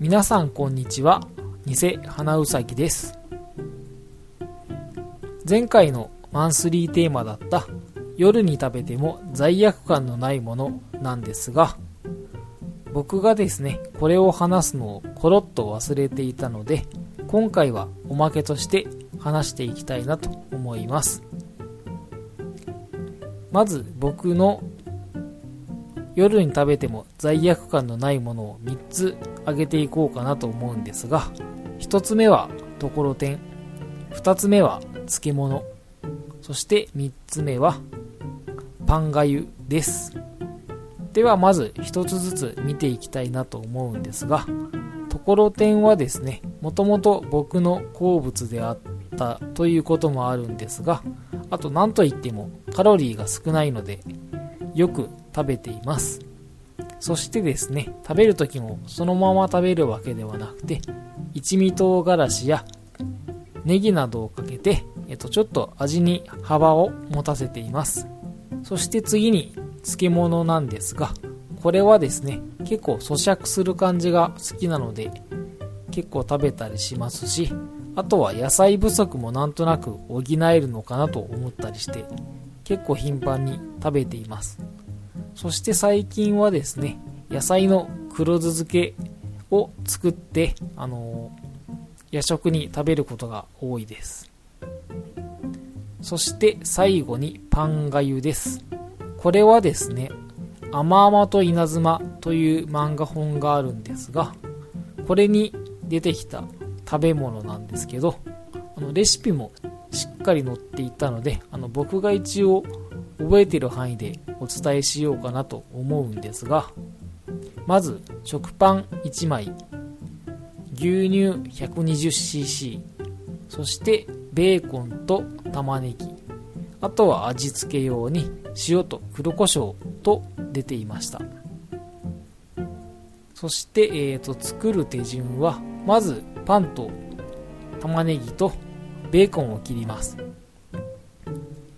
皆さんこんにちは。偽花うさぎです。前回のマンスリーテーマだった夜に食べても罪悪感のないものなんですが僕がですねこれを話すのをコロッと忘れていたので今回はおまけとして話していきたいなと思います。まず僕の夜に食べても罪悪感のないものを3つ挙げていこうかなと思うんですが1つ目はところてん2つ目は漬物そして3つ目はパンがゆです。ではまず1つずつ見ていきたいなと思うんですがところてんはですねもともと僕の好物であったということもあるんですがあと何といってもカロリーが少ないのでよく食べています。そしてですね、食べる時もそのまま食べるわけではなくて、一味唐辛子やネギなどをかけて、えっと、ちょっと味に幅を持たせています。そして次に漬物なんですが、これはですね、結構咀嚼する感じが好きなので、結構食べたりしますし、あとは野菜不足もなんとなく補えるのかなと思ったりして、結構頻繁に食べています。そして最近はですね、野菜の黒酢漬けを作って、あのー、夜食に食べることが多いです。そして最後にパンがゆです。これはですね、甘々と稲妻という漫画本があるんですが、これに出てきた食べ物なんですけど、あのレシピもしっかり載っていたので、あの僕が一応覚えている範囲でお伝えしようかなと思うんですがまず食パン1枚牛乳 120cc そしてベーコンと玉ねぎあとは味付け用に塩と黒胡椒と出ていました。そして、えーと、と作る手順はまずパンと玉ねぎとベーコンを切ります。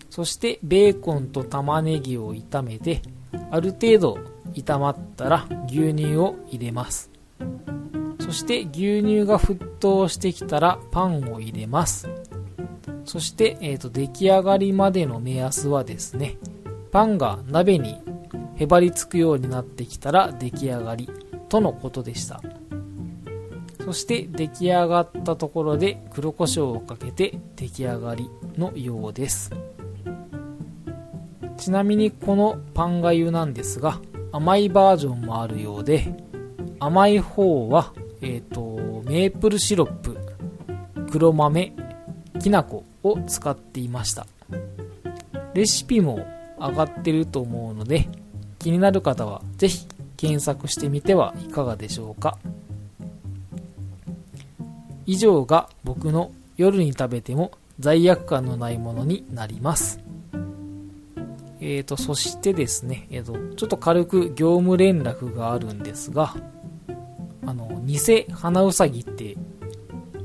そしてベーコンと玉ねぎを炒めてある程度炒まったら牛乳を入れます。そして牛乳が沸騰してきたらパンを入れます。そして、えーと、出来上がりまでの目安はですねパンが鍋にへばりつくようになってきたら出来上がりとのことでした。そして出来上がったところで黒胡椒をかけて出来上がりのようです。ちなみにこのパンがゆなんですが甘いバージョンもあるようで甘い方は、えーと、メープルシロップ黒豆きな粉を使っていました。レシピも上がってると思うので気になる方はぜひ検索してみてはいかがでしょうか。以上が僕の夜に食べても罪悪感のないものになります。えーと、そしてですね、えーと、ちょっと軽く業務連絡があるんですが、あの、偽花うさぎって、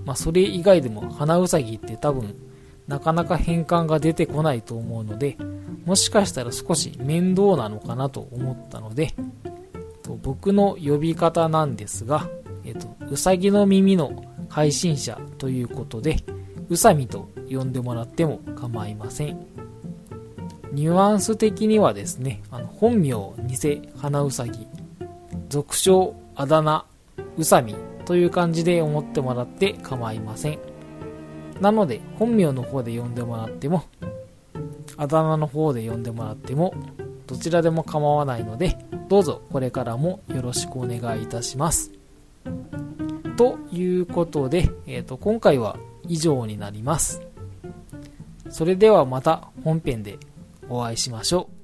まあ、それ以外でも花うさぎって多分、なかなか変換が出てこないと思うので、もしかしたら少し面倒なのかなと思ったので、と僕の呼び方なんですが、えっ、と、うさぎの耳の配信者ということで、うさみと呼んでもらっても構いません。ニュアンス的にはですね、あの本名、偽花うさぎ、俗称、あだ名、うさみという感じで思ってもらって構いません。なので、本名の方で呼んでもらっても、あだ名の方で呼んでもらっても、どちらでも構わないので、どうぞこれからもよろしくお願いいたします。ということで、えーと、今回は以上になります。それではまた本編でお会いしましょう。